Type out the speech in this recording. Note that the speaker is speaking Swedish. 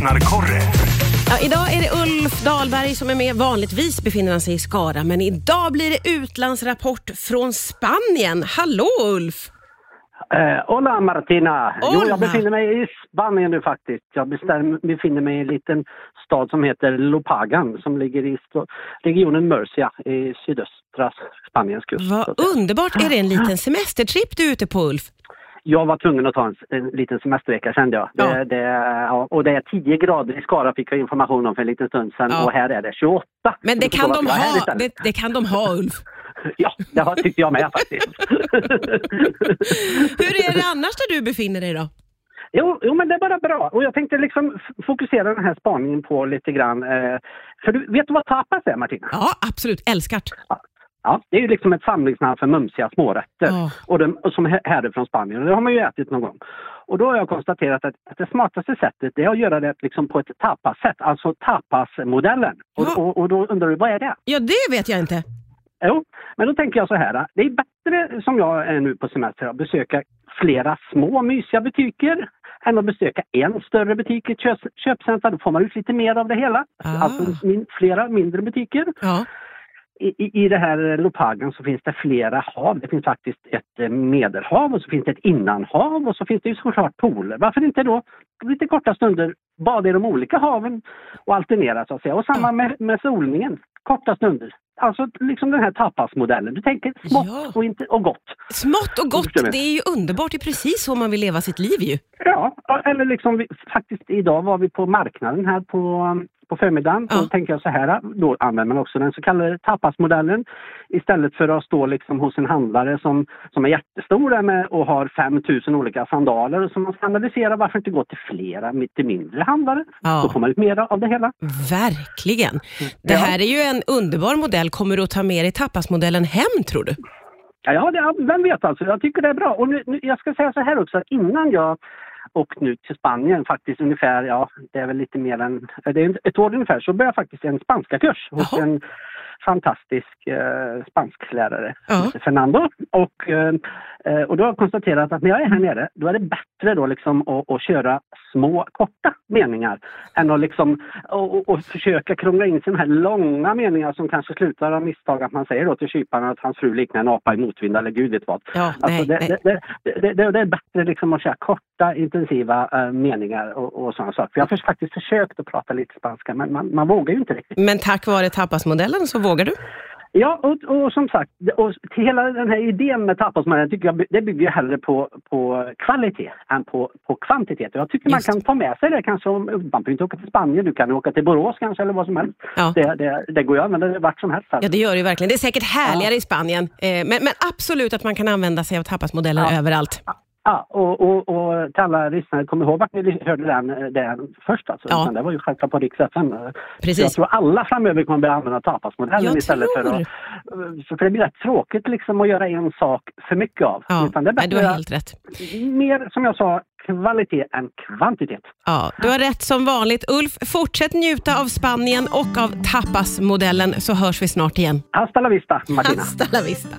Lyssnarkorre. Ja, idag är det Ulf Dahlberg som är med. Vanligtvis befinner han sig i Skara, men idag blir det utlandsrapport från Spanien. Hallå Ulf! Eh, hola Martina! Jo, Hola. jag befinner mig i Spanien nu faktiskt. Jag befinner mig i en liten stad som heter Lopagan som ligger i regionen Murcia i sydöstra Spaniens kust. Vad underbart. Är det en liten semestertripp du är ute på Ulf? Jag var tvungen att ta en, en liten semestervecka kände jag. Ja. Det, det, ja, och det är 10 grader i Skara fick jag information om för en liten stund sedan Ja. och här är det 28. Men det kan, de ha, det, det kan de ha Ulf. Ja, det har- tyckte jag med faktiskt. Hur är det annars där du befinner dig då? Jo, jo, men det är bara bra. Och jag tänkte liksom fokusera den här spaningen på lite grann. Eh, för du, vet du vad tapas är Martina? Ja, absolut. Älskar. Ja, det är ju liksom ett samlingsnamn för mumsiga smårätter. Ja. Och, de, och som är härifrån Spanien. Och det har man ju ätit någon gång. Och då har jag konstaterat att, att det smartaste sättet det är att göra det liksom på ett tapassätt. Alltså tapasmodellen. Och, Ja. och, och då undrar du, vad är det? Ja, det vet jag inte. Jo, men då tänker jag så här. Det är bättre som jag är nu på semester att besöka flera små mysiga butiker än att besöka en större butik i ett köp, köpcenter. Då får man ut lite mer av det hela. Ah. Alltså min, flera mindre butiker. Ja. I, i, det här Lopagen så finns det flera hav. Det finns faktiskt ett eh, medelhav och så finns det ett innanhav och så finns det ju såklart pooler. Varför inte då lite korta stunder bada i de olika haven och alternera så att säga. Och samma med, med solningen. Korta stunder. Alltså liksom den här tapasmodellen. Du tänker smått Ja. och, inte, och gott. Smått och gott, det är ju underbart. Det är precis så man vill leva sitt liv ju. Ja, eller liksom vi, faktiskt idag var vi på marknaden här på, på förmiddagen. Ja. Då tänker jag så här, då använder man också den så kallade tapasmodellen istället för att stå liksom hos en handlare som, som är jättestor där med, och har 5000 olika sandaler och som man standardiserar. Varför inte gå till flera, till mindre handlare? Ja. Då får man ut mer av det hela. Verkligen. Det här är ju en underbar modell. Kommer du att ta med dig tapasmodellen hem tror du? Ja, det, vem vet alltså. Jag tycker det är bra. Och nu, nu, jag ska säga så här också, innan jag åkt nu till Spanien faktiskt ungefär, ja det är väl lite mer än, det är ett år ungefär, så började jag faktiskt en spanska kurs hos Jaha. en fantastisk eh, spansklärare, Ja. Fernando. Och, eh, eh, och då har jag konstaterat att när jag är här nere, då är det bättre då liksom att, att köra små, korta meningar än att liksom och, och, försöka krångla in sig i de här långa meningar som kanske slutar av misstag att man säger då till kyparen att hans fru liknar en apa i motvind eller gud vet vad. Ja, Alltså nej, det, nej. Det, det, det, är bättre liksom att köra korta, intensiva eh, meningar och, och sådana saker. För jag har faktiskt försökt att prata lite spanska men man, man vågar ju inte riktigt. Men tack vare tapasmodellen så vågar du? Ja, och, och som sagt, och hela den här idén med tapasmannen tycker jag det bygger hellre på, på kvalitet än på, på kvantitet. Jag tycker Just. man kan ta med sig det kanske. Om, man behöver inte åka till Spanien, du kan åka till Borås kanske eller vad som helst. Ja. Det, det, det går ju att använda vart som helst. Ja, det gör det ju verkligen. Det är säkert härligare Ja. i Spanien. Eh, men, men absolut att man kan använda sig av tapasmodellen Ja. överallt. Ja, och, och, och till alla lyssnare, kom ihåg vart ni hörde den, eh, den först alltså. Ja. Utan det var ju självklart på Rix FM. Precis. Jag tror alla framöver kommer börja använda tapasmodellen istället för att... För det blir rätt tråkigt liksom att göra en sak för mycket av. Ja, Utan det är nej, du har bättre helt rätt. mer, som jag sa, kvalitet än kvantitet. Ja, du har rätt som vanligt. Ulf, fortsätt njuta av Spanien och av tapasmodellen så hörs vi snart igen. Hasta la vista, Martina. Hasta la vista.